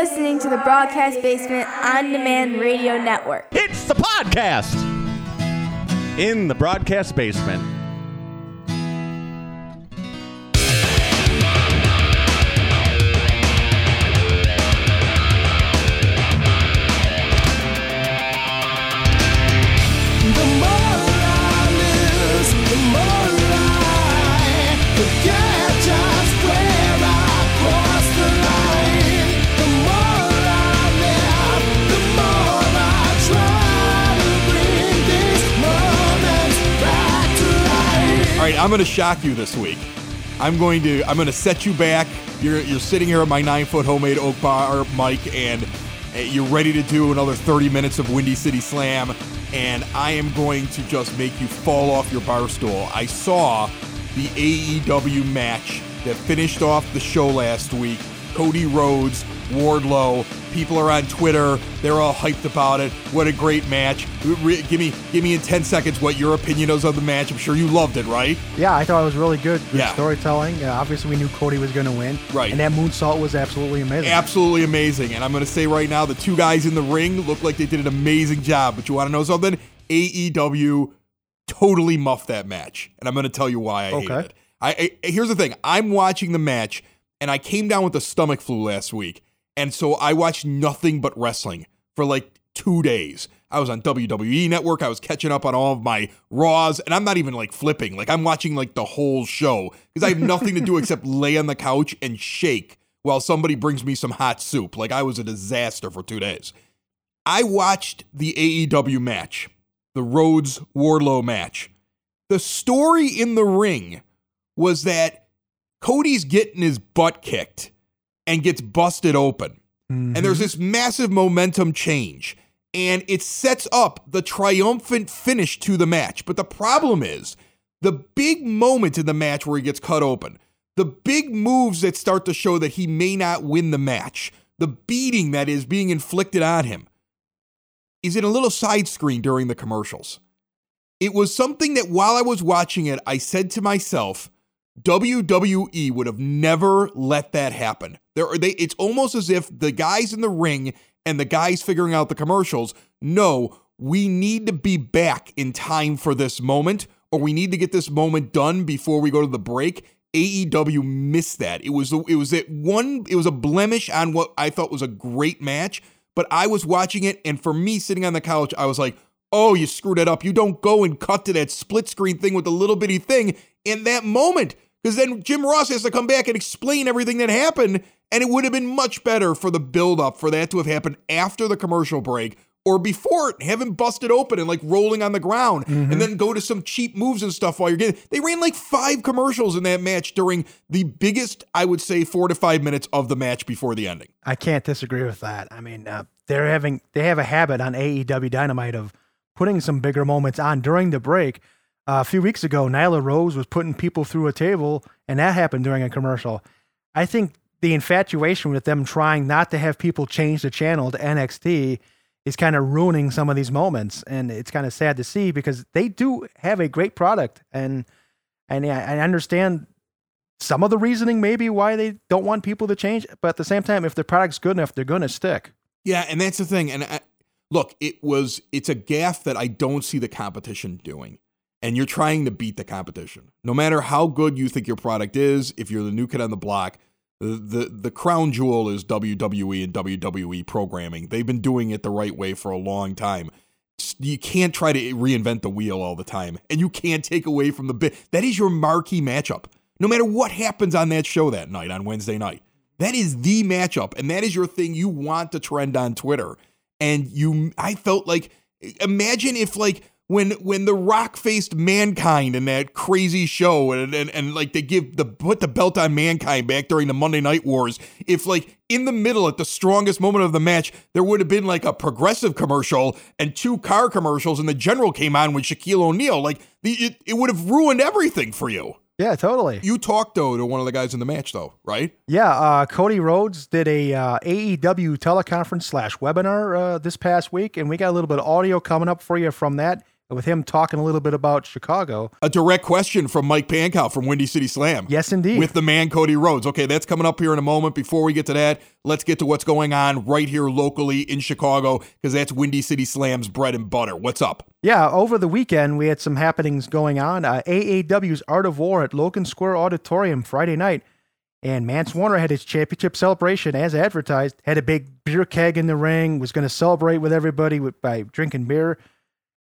listening to the Broadcast Basement On Demand Radio Network. It's the podcast in the broadcast basement. I'm going to shock you this week. I'm going to I'm going to set you back. You're you're sitting here at my nine foot homemade oak bar mic, and uh, you're ready to do another 30 minutes of Windy City Slam, and I am going to just make you fall off your bar stool. I saw the AEW match that finished off the show last week. Cody Rhodes, Wardlow. People are on Twitter. They're all hyped about it. What a great match! Give me, give me in 10 seconds what your opinion is of the match. I'm sure you loved it, right? Yeah, I thought it was really good. Good Yeah. storytelling. Uh, obviously, we knew Cody was going to win. Right. And that moonsault was absolutely amazing. absolutely amazing. And I'm going to say right now, the two guys in the ring look like they did an amazing job. But you want to know something? AEW totally muffed that match, and I'm going to tell you why I hate it. I, I here's the thing: I'm watching the match, and I came down with the stomach flu last week, and so I watched nothing but wrestling for like two days. I was on WWE Network. I was catching up on all of my Raws, and I'm not even like flipping. Like I'm watching like the whole show because I have nothing to do except lay on the couch and shake while somebody brings me some hot soup. Like I was a disaster for two days. I watched the AEW match, the Rhodes Wardlow match. The story in the ring was that Cody's getting his butt kicked and gets busted open. And there's mm-hmm. this massive momentum change. And it sets up the triumphant finish to the match. But the problem is the big moment in the match where he gets cut open, the big moves that start to show that he may not win the match, the beating that is being inflicted on him, is in a little side screen during the commercials. It was something that while I was watching it, I said to myself, WWE would have never let that happen. There are they it's almost as if the guys in the ring and the guys figuring out the commercials know we need to be back in time for this moment or we need to get this moment done before we go to the break. AEW missed that. It was it was that one it was a blemish on what I thought was a great match, but I was watching it and for me sitting on the couch I was like, "Oh, you screwed it up. You don't go and cut to that split screen thing with the little bitty thing in that moment." Because then Jim Ross has to come back and explain everything that happened, and it would have been much better for the build up for that to have happened after the commercial break or before it, have him busted open and like rolling on the ground, and then go to some cheap moves and stuff while you're getting. They ran like five commercials in that match during the biggest, I would say, four to five minutes of the match before the ending. I can't disagree with that. I mean, uh, they're having they have a habit on AEW Dynamite of putting some bigger moments on during the break. Uh, a few weeks ago, Nyla Rose was putting people through a table, and that happened during a commercial. I think the infatuation with them trying not to have people change the channel to NXT is kind of ruining some of these moments, and it's kind of sad to see because they do have a great product, and and I I understand some of the reasoning maybe why they don't want people to change, but at the same time, if the product's good enough, they're going to stick. Yeah, and that's the thing. And I, look, it was it's a gaff that I don't see the competition doing. And you're trying to beat the competition. No matter how good you think your product is, if you're the new kid on the block, the the, the crown jewel is WWE and WWE programming. They've been doing it the right way for a long time. You can't try to reinvent the wheel all the time, and you can't take away from the bit. That is your marquee matchup. No matter what happens on that show that night on Wednesday night, that is the matchup, and that is your thing you want to trend on Twitter. And you, I felt like, imagine if like when when the Rock faced Mankind in that crazy show, and and, and like they give the put the belt on Mankind back during the Monday Night Wars. If like in the middle at the strongest moment of the match, there would have been like a progressive commercial and two car commercials, and the General came on with Shaquille O'Neal. Like the, it, it would have ruined everything for you. Yeah, totally. You talked though to one of the guys in the match though, right? Yeah, uh, Cody Rhodes did a uh, AEW teleconference slash webinar uh, this past week, and we got a little bit of audio coming up for you from that. With him talking a little bit about Chicago. A direct question from Mike Pankow from Windy City Slam. Yes, indeed. With the man Cody Rhodes. Okay, that's coming up here in a moment. Before we get to that, let's get to what's going on right here locally in Chicago because that's Windy City Slam's bread and butter. What's up? Yeah, over the weekend we had some happenings going on. Uh, AAW's Art of War at Logan Square Auditorium Friday night, and Mance Warner had his championship celebration as advertised. Had a big beer keg in the ring. Was going to celebrate with everybody with, by drinking beer.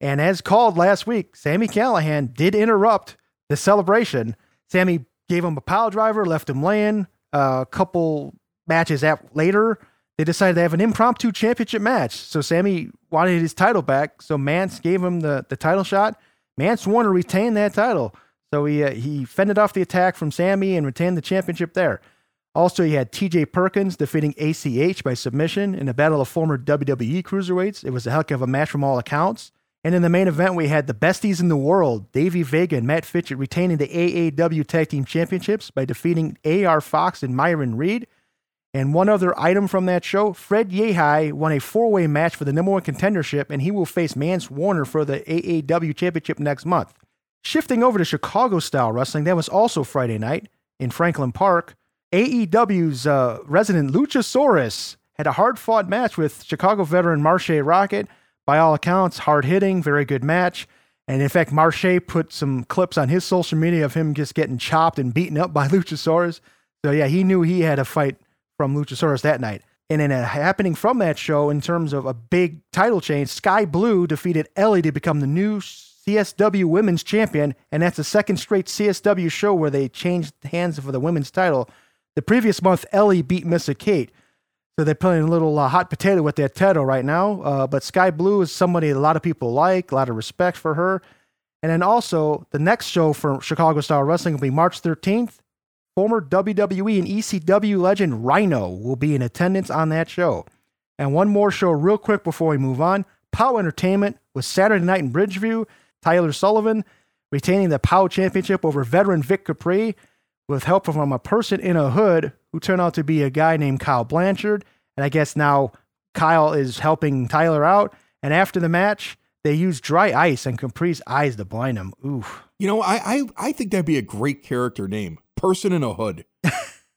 And as called last week, Sammy Callahan did interrupt the celebration. Sammy gave him a pile driver, left him laying. a couple matches at, later, they decided to have an impromptu championship match. So Sammy wanted his title back. So Mance gave him the, the title shot. Mance Warner retained that title. So he uh, he fended off the attack from Sammy and retained the championship there. Also, he had TJ Perkins defeating ACH by submission in a battle of former WWE cruiserweights. It was a heck of a match from all accounts. And in the main event, we had the besties in the world, Davey Vega and Matt Fitchett, retaining the AAW Tag Team Championships by defeating AR Fox and Myron Reed. And one other item from that show, Fred Yehi won a four-way match for the number one contendership, and he will face Mance Warner for the AAW Championship next month. Shifting over to Chicago style wrestling, that was also Friday night in Franklin Park. AEW's uh, resident Luchasaurus had a hard fought match with Chicago veteran Marshe Rockett. By all accounts, hard hitting, very good match. And in fact, Marshe put some clips on his social media of him just getting chopped and beaten up by Luchasaurus. So yeah, he knew he had a fight from Luchasaurus that night. And then uh, happening from that show in terms of a big title change, Sky Blue defeated Ellie to become the new CSW Women's Champion, and that's the second straight CSW show where they changed hands for the women's title. The previous month, Ellie beat Missa Kate. So they're playing a little uh, hot potato with their title right now. Uh, but Sky Blue is somebody a lot of people like, a lot of respect for her. And then also, the next show for Chicago Style Wrestling will be March 13th. Former WWE and ECW legend Rhino will be in attendance on that show. And one more show, real quick before we move on POW Entertainment with Saturday night in Bridgeview. Tyler Sullivan retaining the POW Championship over veteran Vic Capri with help from a person in a hood who turned out to be a guy named Kyle Blanchard. And I guess now Kyle is helping Tyler out. And after the match, they used dry ice and Capri's eyes to blind him. Oof. You know, I I, I think that'd be a great character name. Person in a hood.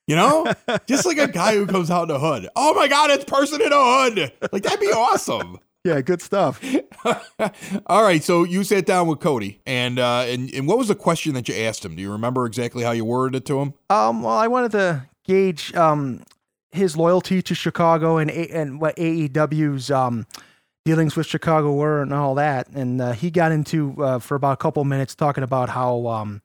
You know? Just like a guy who comes out in a hood. Oh my god, it's person in a hood. Like that'd be awesome. Yeah, good stuff. All right, so you sat down with Cody, and uh, and and what was the question that you asked him? Do you remember exactly how you worded it to him? Um, well, I wanted to gauge um his loyalty to Chicago and A- and what AEW's um dealings with Chicago were and all that. And uh, he got into uh, for about a couple minutes talking about how um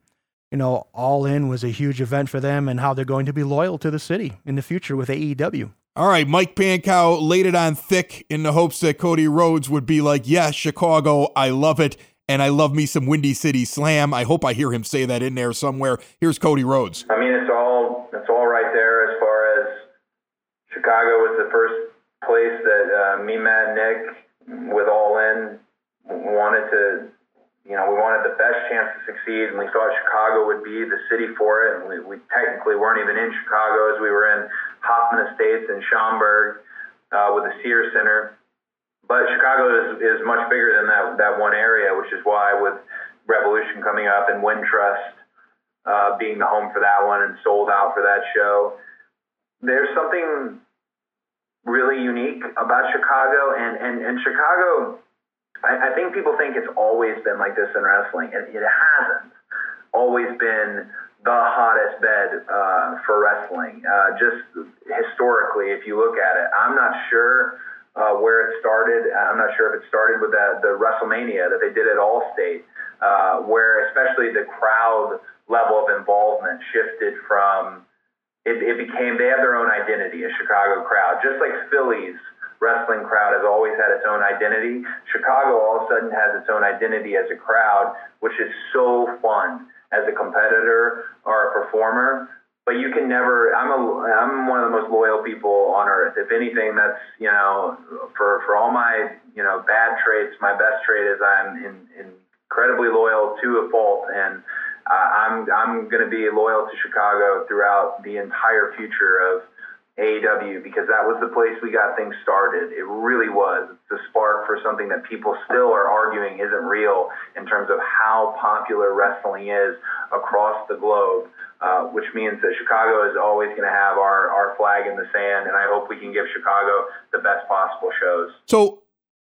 you know All In was a huge event for them and how they're going to be loyal to the city in the future with AEW. All right, Mike Pankow laid it on thick in the hopes that Cody Rhodes would be like, "Yes, Chicago, I love it." And I love me some Windy City Slam. I hope I hear him say that in there somewhere. Here's Cody Rhodes. I mean, it's all it's all right there as far as Chicago was the first place that uh, me, Matt, Nick, with All In, wanted to. You know, we wanted the best chance to succeed, and we thought Chicago would be the city for it. And we, we technically weren't even in Chicago as we were in Hoffman Estates and Schaumburg uh, with the Sears Center. But Chicago is, is much bigger than that that one area, which is why with Revolution coming up and Wintrust uh, being the home for that one and sold out for that show, there's something really unique about Chicago, and and and Chicago. I, I think people think it's always been like this in wrestling, and it hasn't always been the hottest bed uh, for wrestling. Uh, just historically, if you look at it, I'm not sure uh, where it started. I'm not sure if it started with the, the WrestleMania that they did at Allstate, uh, where especially the crowd level of involvement shifted from. It, it became they have their own identity, a Chicago crowd, just like Philly's wrestling crowd has always had its own identity. Chicago all of a sudden has its own identity as a crowd, which is so fun as a competitor or a performer. But you can never. I'm a. I'm one of the most loyal people on earth. If anything, that's you know, for for all my you know bad traits, my best trait is I'm in, incredibly loyal to a fault, and uh, I'm I'm going to be loyal to Chicago throughout the entire future of AEW because that was the place we got things started. It really was. The spark for something that people still are arguing isn't real in terms of how popular wrestling is across the globe. Uh, which means that Chicago is always going to have our, our flag in the sand, and I hope we can give Chicago the best possible shows. So,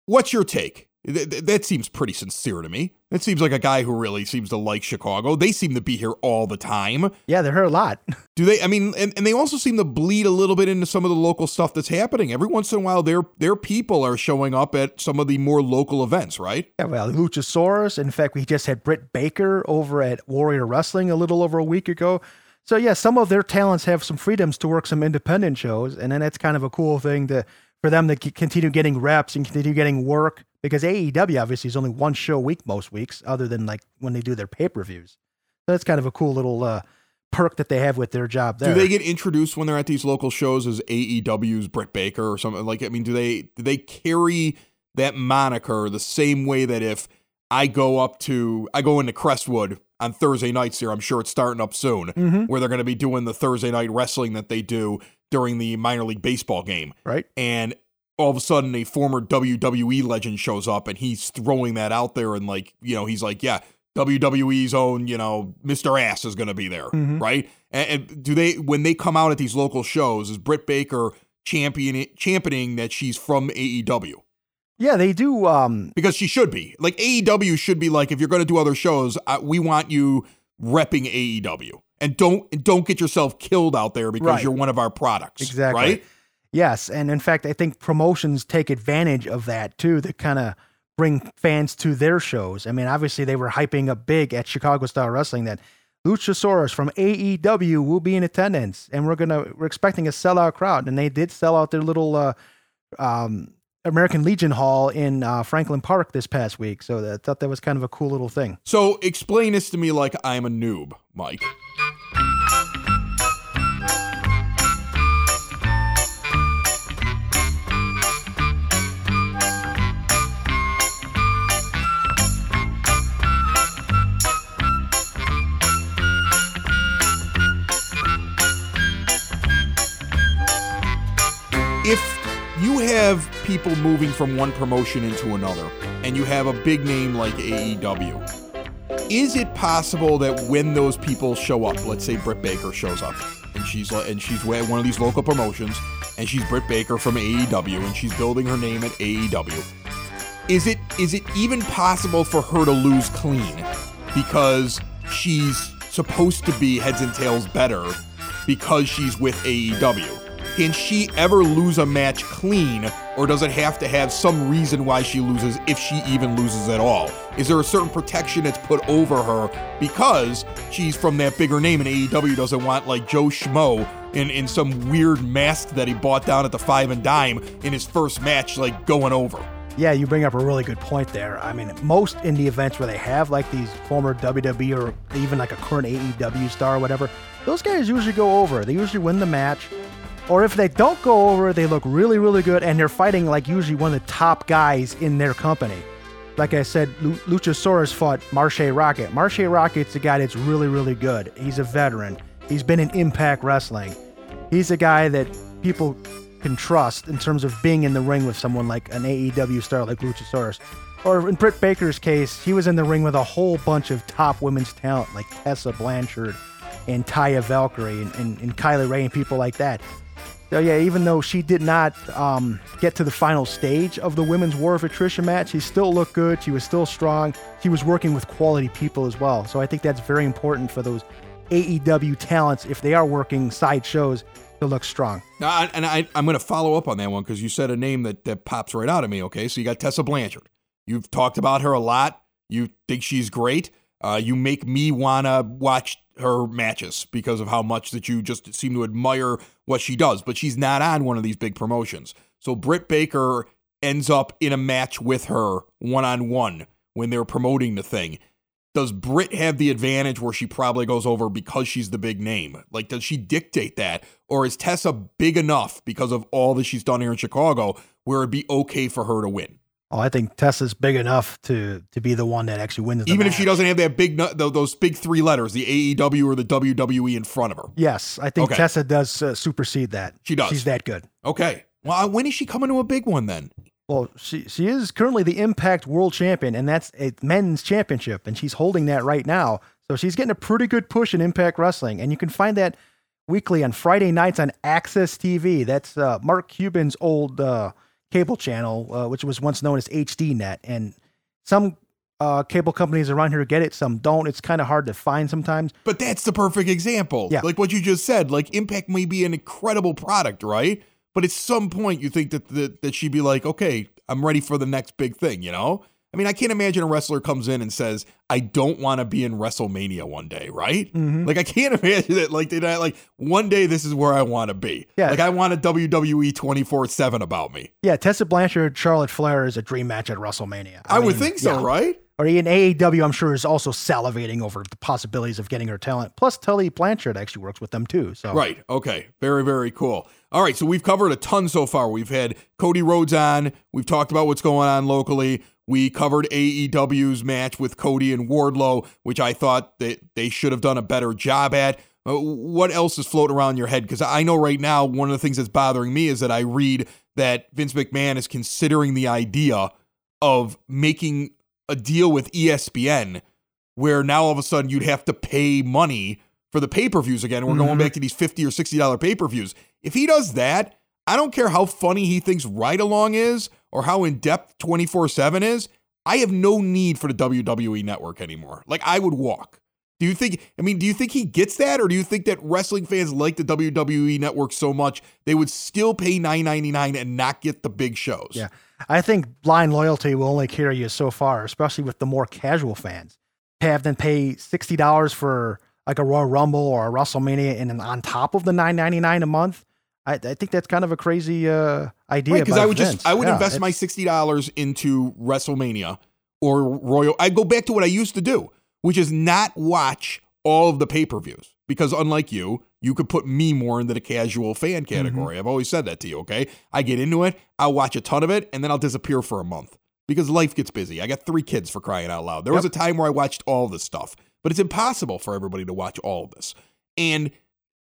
what's your take? Th- that seems pretty sincere to me. It seems like a guy who really seems to like Chicago. They seem to be here all the time. Yeah, they're here a lot. Do they? I mean, and, and they also seem to bleed a little bit into some of the local stuff that's happening. Every once in a while, their their people are showing up at some of the more local events, right? Yeah, well, Luchasaurus. In fact, we just had Britt Baker over at Warrior Wrestling a little over a week ago. So yeah, some of their talents have some freedoms to work some independent shows, and then that's kind of a cool thing to for them to continue getting reps and continue getting work because AEW obviously is only one show a week most weeks, other than like when they do their pay per views. So that's kind of a cool little uh, perk that they have with their job there. Do they get introduced when they're at these local shows as AEW's Britt Baker or something like? I mean, do they do they carry that moniker the same way that if I go up to I go into Crestwood on Thursday nights here, I'm sure it's starting up soon, Mm-hmm. where they're going to be doing the Thursday night wrestling that they do during the minor league baseball game, right? and all of a sudden a former WWE legend shows up and he's throwing that out there and like you know he's like yeah WWE's own you know Mr. Ass is going to be there Mhm. right and, and do they when they come out at these local shows is Britt Baker champion championing that she's from AEW Yeah, they do. Um, because she should be like AEW should be like if you're going to do other shows uh, we want you repping AEW and don't don't get yourself killed out there because Right. you're one of our products Exactly. right Yes, and in fact, I think promotions take advantage of that too. To kind of bring fans to their shows. I mean, obviously they were hyping up big at Chicago Style Wrestling that Luchasaurus from AEW will be in attendance, and we're gonna we're expecting a sellout crowd, and they did sell out their little uh, um, American Legion Hall in uh, Franklin Park this past week. So I thought that was kind of a cool little thing. So explain this to me like I'm a noob, Mike. You have people moving from one promotion into another, and you have a big name like AEW, is it possible that when those people show up, let's say Britt Baker shows up, and she's and she's at one of these local promotions, and she's Britt Baker from AEW, and she's building her name at AEW, is it is it even possible for her to lose clean because she's supposed to be heads and tails better because she's with AEW? Can she ever lose a match clean, or does it have to have some reason why she loses if she even loses at all? Is there a certain protection that's put over her because she's from that bigger name and AEW doesn't want like Joe Schmo in, in some weird mask that he bought down at the five and dime in his first match, like going over? Yeah, you bring up a really good point there. I mean, most indie events where they have like these former WWE or even like a current AEW star or whatever, those guys usually go over. They usually win the match. Or if they don't go over, they look really, really good and they're fighting like usually one of the top guys in their company. Like I said, Lu- Luchasaurus fought Marshe Rockett. Marshe Rockett's a guy that's really, really good. He's a veteran. He's been in Impact Wrestling. He's a guy that people can trust in terms of being in the ring with someone like an AEW star like Luchasaurus. Or in Britt Baker's case, he was in the ring with a whole bunch of top women's talent like Tessa Blanchard and Taya Valkyrie and, and, and Kylie Rae and people like that. So yeah, even though she did not um, get to the final stage of the women's War of Attrition match, she still looked good. She was still strong. She was working with quality people as well. So I think that's very important for those AEW talents if they are working side shows to look strong. Now, I, and I, I'm going to follow up on that one because you said a name that, that pops right out of me. Okay, so you got Tessa Blanchard. You've talked about her a lot. You think she's great. Uh, you make me want to watch her matches because of how much that you just seem to admire what she does. But she's not on one of these big promotions. So Britt Baker ends up in a match with her one on one when they're promoting the thing. Does Britt have the advantage where she probably goes over because she's the big name? Like, does she dictate that? Or is Tessa big enough because of all that she's done here in Chicago where it'd be okay for her to win? Oh, I think Tessa's big enough to to be the one that actually wins. The Even if she doesn't have that big, those big three letters, the AEW or the WWE in front of her. Yes, I think Okay. Tessa does uh, supersede that. She does. She's that good. Okay. Well, when is she coming to a big one then? Well, she she is currently the Impact World Champion, and that's a men's championship, and she's holding that right now. So she's getting a pretty good push in Impact Wrestling, and you can find that weekly on Friday nights on AXS TV. That's uh, Mark Cuban's old uh, cable channel, uh, which was once known as HDNet, and some uh, cable companies around here get it, some don't. It's kind of hard to find sometimes. But that's the perfect example. Yeah. Like what you just said. Like Impact may be an incredible product, right? But at some point, you think that that, that she'd be like, okay, I'm ready for the next big thing. You know? I mean, I can't imagine a wrestler comes in and says, "I don't want to be in WrestleMania one day," right? Mm-hmm. Like I can't imagine that. Like they like one day this is where I want to be. Yeah. Like I want a WWE 24 seven about me. Yeah, Tessa Blanchard, Charlotte Flair is a dream match at WrestleMania. I, would mean, think so, yeah. right? Or in AEW, I'm sure is also salivating over the possibilities of getting her talent. Plus, Tully Blanchard actually works with them too. So Right. Okay. Very, very cool. All right. So we've covered a ton so far. We've had Cody Rhodes on. We've talked about what's going on locally. We covered AEW's match with Cody and Wardlow, which I thought that they should have done a better job at. Uh, what else is floating around your head? Because I know right now one of the things that's bothering me is that I read that Vince McMahon is considering the idea of making a deal with ESPN where now all of a sudden you'd have to pay money for the pay-per-views again. We're going back to these 50 or 60 dollar pay-per-views. If he does that, I don't care how funny he thinks Ride Along is or how in-depth 24/7 is. I have no need for the WWE network anymore. Like I would walk. Do you think I mean, do you think he gets that or do you think that wrestling fans like the WWE network so much they would still pay 9.99 and not get the big shows? yeah, I think blind loyalty will only carry you so far, especially with the more casual fans. Have them pay sixty dollars for like a Royal Rumble or a WrestleMania, and then on top of the nine ninety nine a month. I, I think that's kind of a crazy uh, idea. Because by I would Vince. just I would Yeah, invest my sixty dollars into WrestleMania or Royal. I'd go back to what I used to do, which is not watch all of the pay per views. Because unlike you, you could put me more into the casual fan Mm-hmm. category. I've always said that to you. Okay, I get into it, I'll watch a ton of it, and then I'll disappear for a month because life gets busy. I got three kids for crying out loud. There was a time where I watched all this stuff, but it's impossible for everybody to watch all of this. And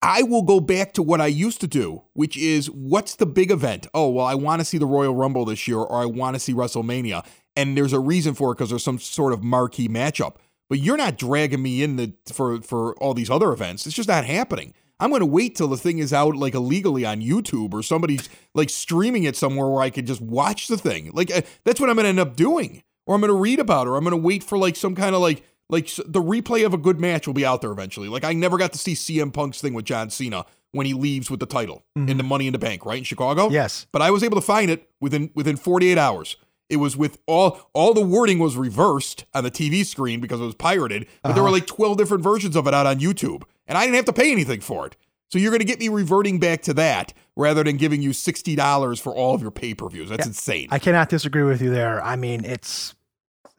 I will go back to what I used to do, which is what's the big event? Oh, well, I want to see the Royal Rumble this year, or I want to see WrestleMania. And there's a reason for it because there's some sort of marquee matchup. But you're not dragging me in the for for all these other events. It's just not happening. I'm going to wait till the thing is out like illegally on YouTube or somebody's like streaming it somewhere where I can just watch the thing. Like uh, that's what I'm going to end up doing, or I'm going to read about, it, or I'm going to wait for like some kind of like like the replay of a good match will be out there eventually. Like I never got to see CM Punk's thing with John Cena when he leaves with the title in mm-hmm. the Money in the Bank, right in Chicago. Yes. but I was able to find it within within 48 hours. It was with all all the wording was reversed on the TV screen because it was pirated, but there were uh-huh. like 12 different versions of it out on YouTube, and I didn't have to pay anything for it. So you're going to get me reverting back to that rather than giving you $60 for all of your pay-per-views. That's insane. I cannot disagree with you there. I mean, it's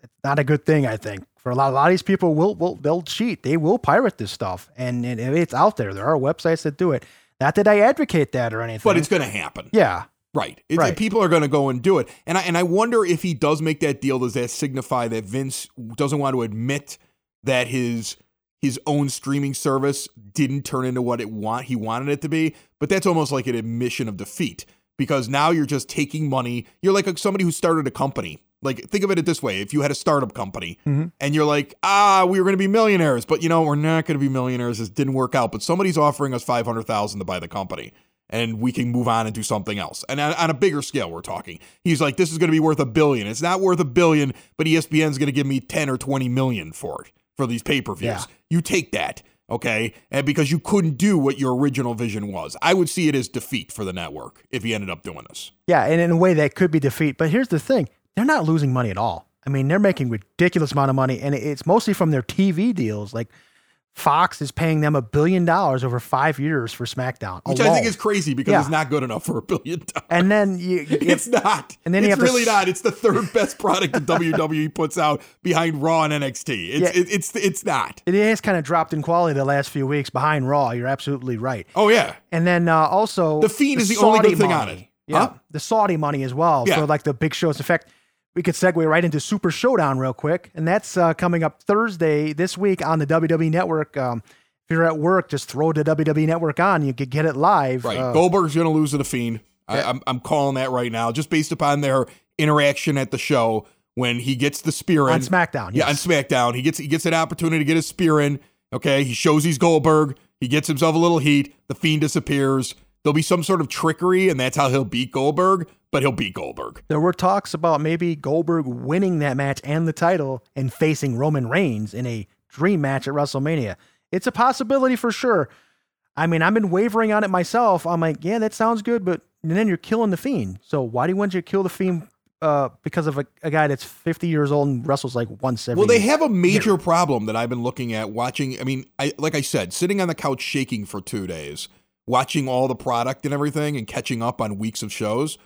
it's not a good thing. I think for a lot, a lot of these people will will they'll cheat. They will pirate this stuff, and, and it's out there. There are websites that do it. Not that I advocate that or anything. but it's going to happen. yeah, Right. It's, Right. People are going to go and do it. And I, and I wonder if he does make that deal, does that signify that Vince doesn't want to admit that his his own streaming service didn't turn into what it want he wanted it to be? But that's almost like an admission of defeat because now you're just taking money. You're like somebody who started a company. Like think of it this way: if you had a startup company and you're like, ah, we were going to be millionaires, but you know we're not going to be millionaires. This didn't work out. But somebody's offering us five hundred thousand to buy the company and we can move on and do something else. And on, on a bigger scale, we're talking. He's like, this is going to be worth a billion. It's not worth a billion, but ESPN's going to give me 10 or 20 million for it, for these pay per views. Yeah. You take that, okay? And because you couldn't do what your original vision was. I would see it as defeat for the network if he ended up doing this. yeah, and in a way that could be defeat. But here's the thing: they're not losing money at all. I mean, they're making ridiculous amount of money, and it's mostly from their TV deals. Like Fox is paying them a billion dollars over five years for SmackDown, Which I think is crazy because Yeah. it's not good enough for a billion dollars. And then you, you It's not. And then you it's have to really s- not. It's the third best product that WWE puts out behind Raw and NXT. It's Yeah. it, it's it's not. it has kind of dropped in quality the last few weeks behind Raw. You're absolutely right. Oh yeah. And then uh, also The Fiend is the only good Saudi thing on money. it. Yeah, Huh? the Saudi money as well. Yeah. So like the big shows. In fact, we could segue right into Super Showdown real quick, and that's uh, coming up Thursday this week on the WWE Network. Um, if you're at work, just throw the WWE Network on. You could get it live. Right. Uh, Goldberg's going to lose to the Fiend. I, I'm, I'm calling that right now, just based upon their interaction at the show when he gets the spear in. on SmackDown. Yeah, on. SmackDown. He gets he gets an opportunity to get his spear in. Okay, he shows he's Goldberg. He gets himself a little heat. The Fiend disappears. There'll be some sort of trickery, and that's how he'll beat Goldberg. But he'll beat Goldberg. There were talks about maybe Goldberg winning that match and the title and facing Roman Reigns in a dream match at WrestleMania. It's a possibility for sure. I mean, I've been wavering on it myself. I'm like, yeah, that sounds good, but then you're killing the Fiend. So why do you want you to kill the Fiend uh, because of a, a guy that's 50 years old and wrestles like once every Well, they have a major problem that I've been looking at watching. I mean, I like I said, sitting on the couch shaking for two days, watching all the product and everything, and catching up on weeks of shows.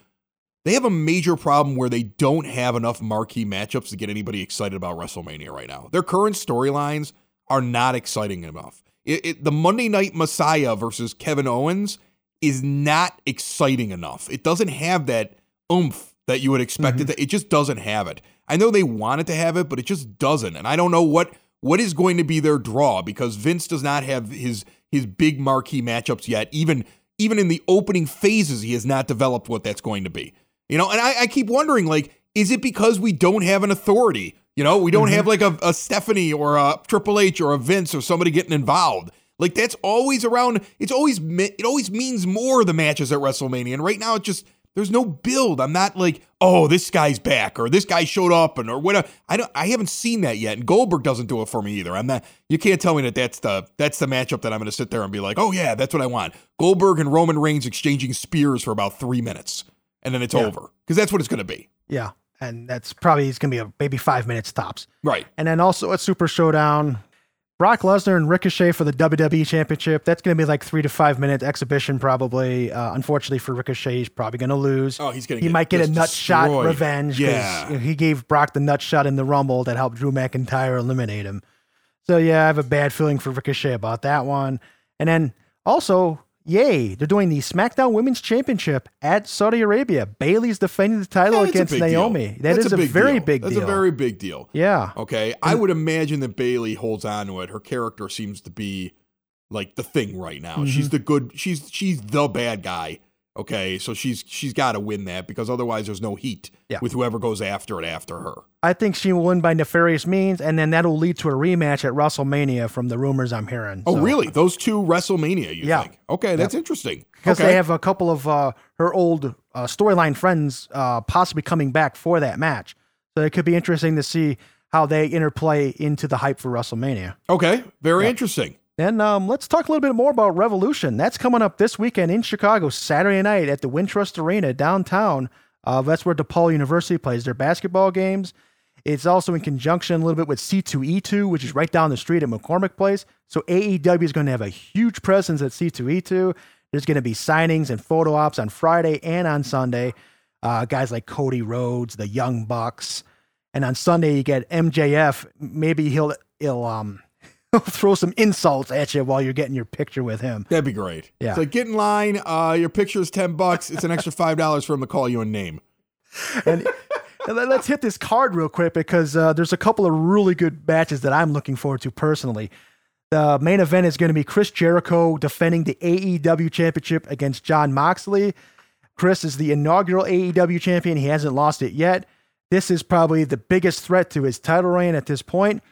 They have a major problem where they don't have enough marquee matchups to get anybody excited about WrestleMania right now. Their current storylines are not exciting enough. It, it, the Monday Night Messiah versus Kevin Owens is not exciting enough. It doesn't have that oomph that you would expect it mm-hmm. to. It just doesn't have it. I know they want it to have it, but it just doesn't. And I don't know what what is going to be their draw because Vince does not have his his big marquee matchups yet. Even even in the opening phases, he has not developed what that's going to be. You know, and I, I keep wondering, like, is it because we don't have an authority? You know, we don't mm-hmm. have like a, a Stephanie or a Triple H or a Vince or somebody getting involved. Like that's always around. It's always it always means more the matches at WrestleMania. And right now, it just there's no build. I'm not like, oh, this guy's back or this guy showed up and or whatever. I don't. I haven't seen that yet. And Goldberg doesn't do it for me either. I'm not. You can't tell me that that's the that's the matchup that I'm going to sit there and be like, oh yeah, that's what I want. Goldberg and Roman Reigns exchanging spears for about three minutes, and then it's Yeah. over because that's what it's going to be. Yeah. And that's probably it's gonna be a maybe five minutes tops. Right. And then also at Super Showdown, Brock Lesnar and Ricochet for the WWE Championship. That's going to be like three to five minute exhibition, probably. Uh, unfortunately for Ricochet, he's probably going to lose. Oh, he's gonna He get might get a nut shot revenge. Yeah. you know, he gave Brock the nut shot in the Rumble that helped Drew McIntyre eliminate him. So yeah, I have a bad feeling for Ricochet about that one. And then also, yay, they're doing the SmackDown Women's Championship at Saudi Arabia. Bayley's defending the title Yeah, against Naomi. deal. That That's is a, big very deal. big That's deal. That's a very big deal. yeah. Okay. I would imagine that Bayley holds on to it. Her character seems to be like the thing right now. Mm-hmm. She's the good she's she's the bad guy. Okay. So she's she's gotta win that because otherwise there's no heat Yeah. with whoever goes after it after her. I think she will win by nefarious means, and then that'll lead to a rematch at WrestleMania from the rumors I'm hearing. Oh So- really? Those two WrestleMania, you Yeah. think? Okay, that's interesting. Because okay. they have a couple of uh, her old uh, storyline friends uh, possibly coming back for that match. So it could be interesting to see how they interplay into the hype for WrestleMania. Okay. Very interesting. Then um, let's talk a little bit more about Revolution. That's coming up this weekend in Chicago, Saturday night at the Wintrust Arena downtown. Uh, that's where DePaul University plays their basketball games. It's also in conjunction a little bit with C2E2, which is right down the street at McCormick Place. So AEW is going to have a huge presence at C2E2. There's going to be signings and photo ops on Friday and on Sunday. Uh, guys like Cody Rhodes, the Young Bucks, and on Sunday you get MJF. Maybe he'll he'll um throw some insults at you while you're getting your picture with him. That'd be great. Yeah. It's like get in line, uh, your picture is ten bucks. It's an extra five dollars for him to call you a name. And, and let- let's hit this card real quick because uh, there's a couple of really good matches that I'm looking forward to personally. The main event is going to be Chris Jericho defending the AEW Championship against Jon Moxley. Chris is the inaugural AEW champion. He hasn't lost it yet. This is probably the biggest threat to his title reign at this point.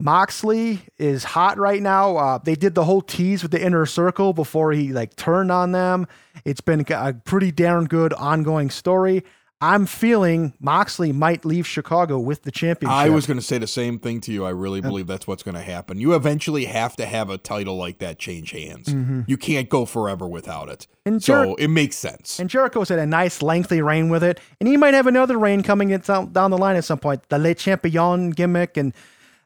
Moxley is hot right now. Uh, they did the whole tease with the inner circle before he like turned on them. It's been a pretty darn good ongoing story. I'm feeling Moxley might leave Chicago with the championship. I was going to say the same thing to you. I really believe that's what's going to happen. You eventually have to have a title like that change hands. You can't go forever without it. Mm-hmm. And so it makes sense. And Jericho's had a nice lengthy reign with it, and he might have another reign coming in down, down the line at some point. The Le Champion gimmick and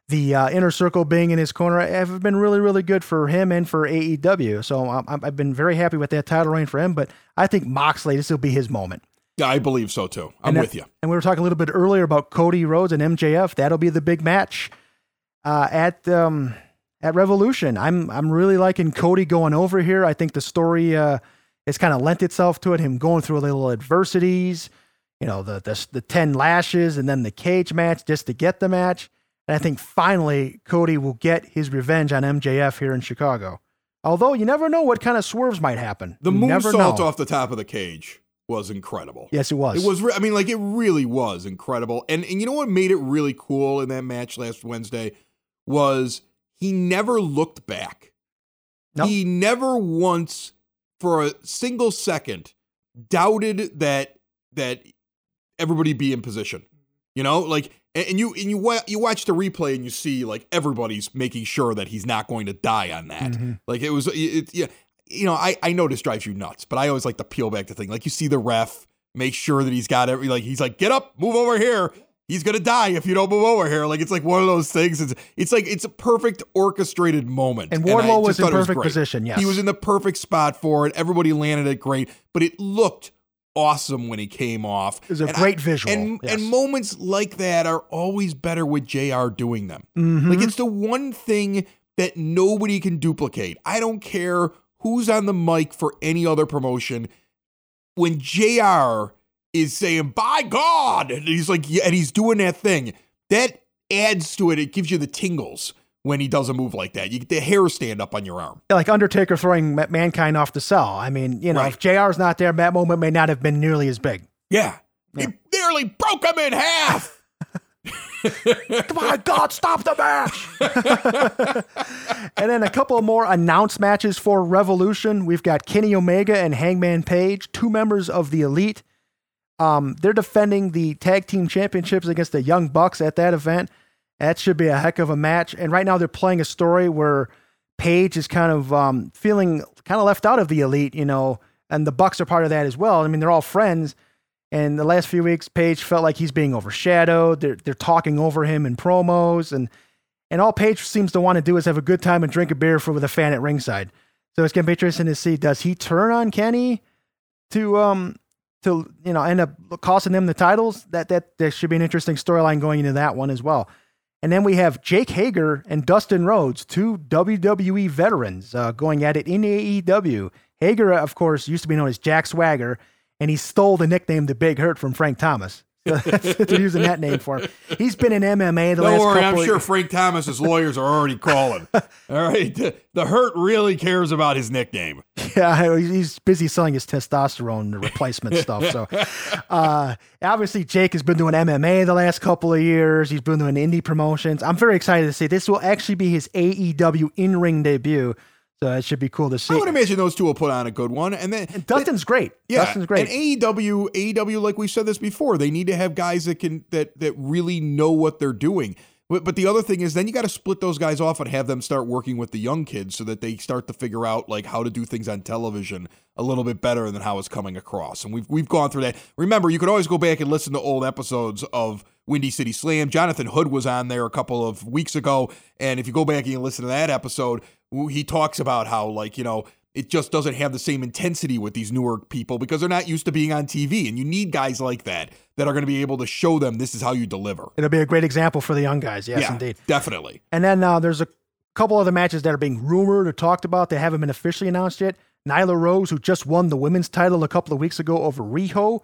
the uh, inner circle being in his corner have been really, really good for him and for AEW. So um, I'm- I've been very happy with that title reign for him. But I think Moxley, this will be his moment. Yeah, I believe so too. I'm And that- with you. And we were talking a little bit earlier about Cody Rhodes and MJF. That'll be the big match uh, at um, at Revolution. I'm I'm really liking Cody going over here. I think the story uh, has kind of lent itself to it. Him going through a little adversities. you know, the, the the ten lashes and then the cage match just to get the match. And I think finally Cody will get his revenge on MJF here in Chicago. Although you never know what kind of swerves might happen. The moonsault off the top of the cage was incredible. Yes, it was. It was. Re- I mean, like it really was incredible. And and you know what made it really cool in that match last Wednesday was he never looked back. Nope. He never once, for a single second, doubted that that everybody be in position. You know, like and, and you and you wa- you watch the replay and you see like everybody's making sure that he's not going to die on that. Mhm. Like it was, it, it- yeah. You know, I I know this drives you nuts, but I always like to peel back the thing. Like you see the ref make sure that he's got every like he's like get up, move over here. He's gonna die if you don't move over here. Like it's like one of those things. It's it's like it's a perfect orchestrated moment. And Wardlow just was in perfect great. position, yes. he was in the perfect spot for it. Everybody landed it great, but it looked awesome when he came off. It was a And great visual, And yes. and moments like that are always better with JR doing them. Mhm. Like it's the one thing that nobody can duplicate. I don't care who's on the mic for any other promotion. When JR is saying, by God, and he's like, yeah, and he's doing that thing, that adds to it. It gives you the tingles when he does a move like that. You get the hair stand up on your arm. Like Undertaker throwing Ma- Mankind off the cell. I mean, you know, Right. if JR's not there, that moment may not have been nearly as big. Yeah. He nearly broke him in half. Come on, God, stop the match. and then a couple more announced matches for Revolution. We've got Kenny Omega and Hangman Page, two members of the Elite. Um, they're defending the tag team championships against the Young Bucks at that event. That should be a heck of a match. And right now they're playing a story where Page is kind of um, feeling kind of left out of the Elite, you know, and the Bucks are part of that as well. I mean, they're all friends. And the last few weeks, Page felt like he's being overshadowed. They're they're talking over him in promos, and and all Page seems to want to do is have a good time and drink a beer for with a fan at ringside. So it's gonna be interesting to see does he turn on Kenny to um to you know end up costing them the titles? That that there should be an interesting storyline going into that one as well. And then we have Jake Hager and Dustin Rhodes, two WWE veterans, uh, going at it in AEW. Hager, of course, used to be known as Jack Swagger, and he stole the nickname The Big Hurt from Frank Thomas. They're using that name for him. He's been in MMA the last couple. Don't last worry, couple I'm sure Frank Thomas's lawyers are already calling. All right. The, the hurt really cares about his nickname. Yeah, he's busy selling his testosterone replacement stuff. So, uh, obviously, Jake has been doing MMA the last couple of years. He's been doing indie promotions. I'm very excited to see this will actually be his AEW in ring debut. So it should be cool to see. I would imagine those two will put on a good one. And then Dustin's great. Yeah, Dustin's great. And AEW, AEW, like we said this before, they need to have guys that can that that really know what they're doing. But, but the other thing is, then you got to split those guys off and have them start working with the young kids so that they start to figure out like how to do things on television a little bit better than how it's coming across. And we've we've gone through that. Remember, you could always go back and listen to old episodes of Windy City Slam. Jonathan Hood was on there a couple of weeks ago, and if you go back and you listen to that episode, he talks about how like you know it just doesn't have the same intensity with these newer people because they're not used to being on TV. And you need guys like that that are going to be able to show them this is how you deliver. It'll be a great example for the young guys. Yes, yeah, indeed. definitely. And then uh, there's a couple other matches that are being rumored or talked about. They haven't been officially announced yet. Nyla Rose, who just won the women's title a couple of weeks ago over Riho,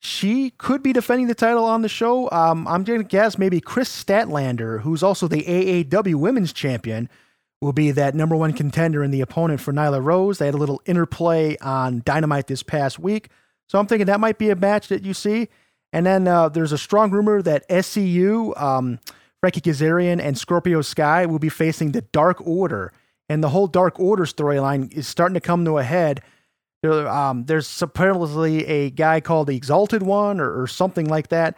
she could be defending the title on the show. Um, I'm going to guess maybe Kris Statlander, who's also the AAW women's champion, will be that number one contender and the opponent for Nyla Rose. They had a little interplay on Dynamite this past week. So I'm thinking that might be a match that you see. And then uh, there's a strong rumor that SCU, um, Frankie Kazarian, and Scorpio Sky will be facing the Dark Order. And the whole Dark Order storyline is starting to come to a head. Um, there's supposedly a guy called the Exalted One or, or something like that.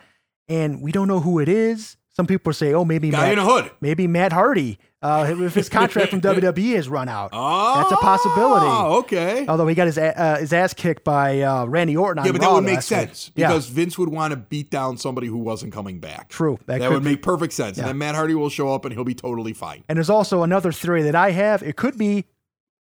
And we don't know who it is. Some people say, oh, maybe Guy Matt, in a hood. maybe Matt Hardy, uh, if his contract from WWE has run out. That's a possibility. Oh, okay. Although he got his uh, his ass kicked by uh, Randy Orton on yeah, but that would make last week. sense Yeah, because Vince would want to beat down somebody who wasn't coming back. true. That, That, would be- make perfect sense. Yeah. And then Matt Hardy will show up and he'll be totally fine. And there's also another theory that I have. It could be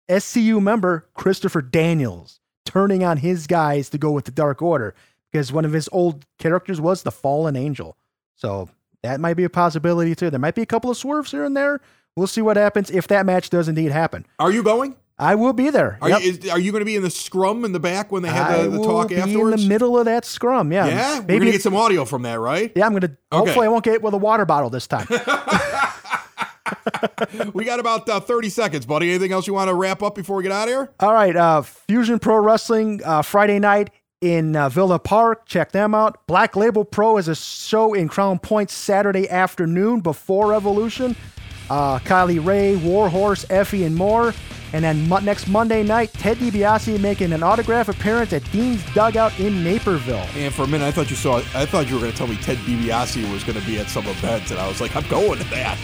SCU member Christopher Daniels turning on his guys to go with the Dark Order because one of his old characters was the Fallen Angel. So that might be a possibility too. There might be a couple of swerves here and there. We'll see what happens if that match does indeed happen. Are you going? I will be there. Are Yep. you is, are you going to be in the scrum in the back when they have the, the will talk be afterwards? in the middle of that scrum. Yeah. yeah, we're Maybe. gonna get some audio from that, right? yeah, I'm gonna. Hopefully, I won't get hit with a water bottle this time. We got about uh, thirty seconds, buddy. Anything else you want to wrap up before we get out of here? All right, uh, Fusion Pro Wrestling uh, Friday night in uh, Villa Park. Check them out. Black Label Pro is a show in Crown Point Saturday afternoon before Evolution. Uh, Kylie Rae, Warhorse, Effy, and more. And then mo- next Monday night, Ted DiBiase making an autograph appearance at Dean's Dugout in Naperville. And for a minute, I thought you saw. I thought you were going to tell me Ted DiBiase was going to be at some event, and I was like, I'm going to that.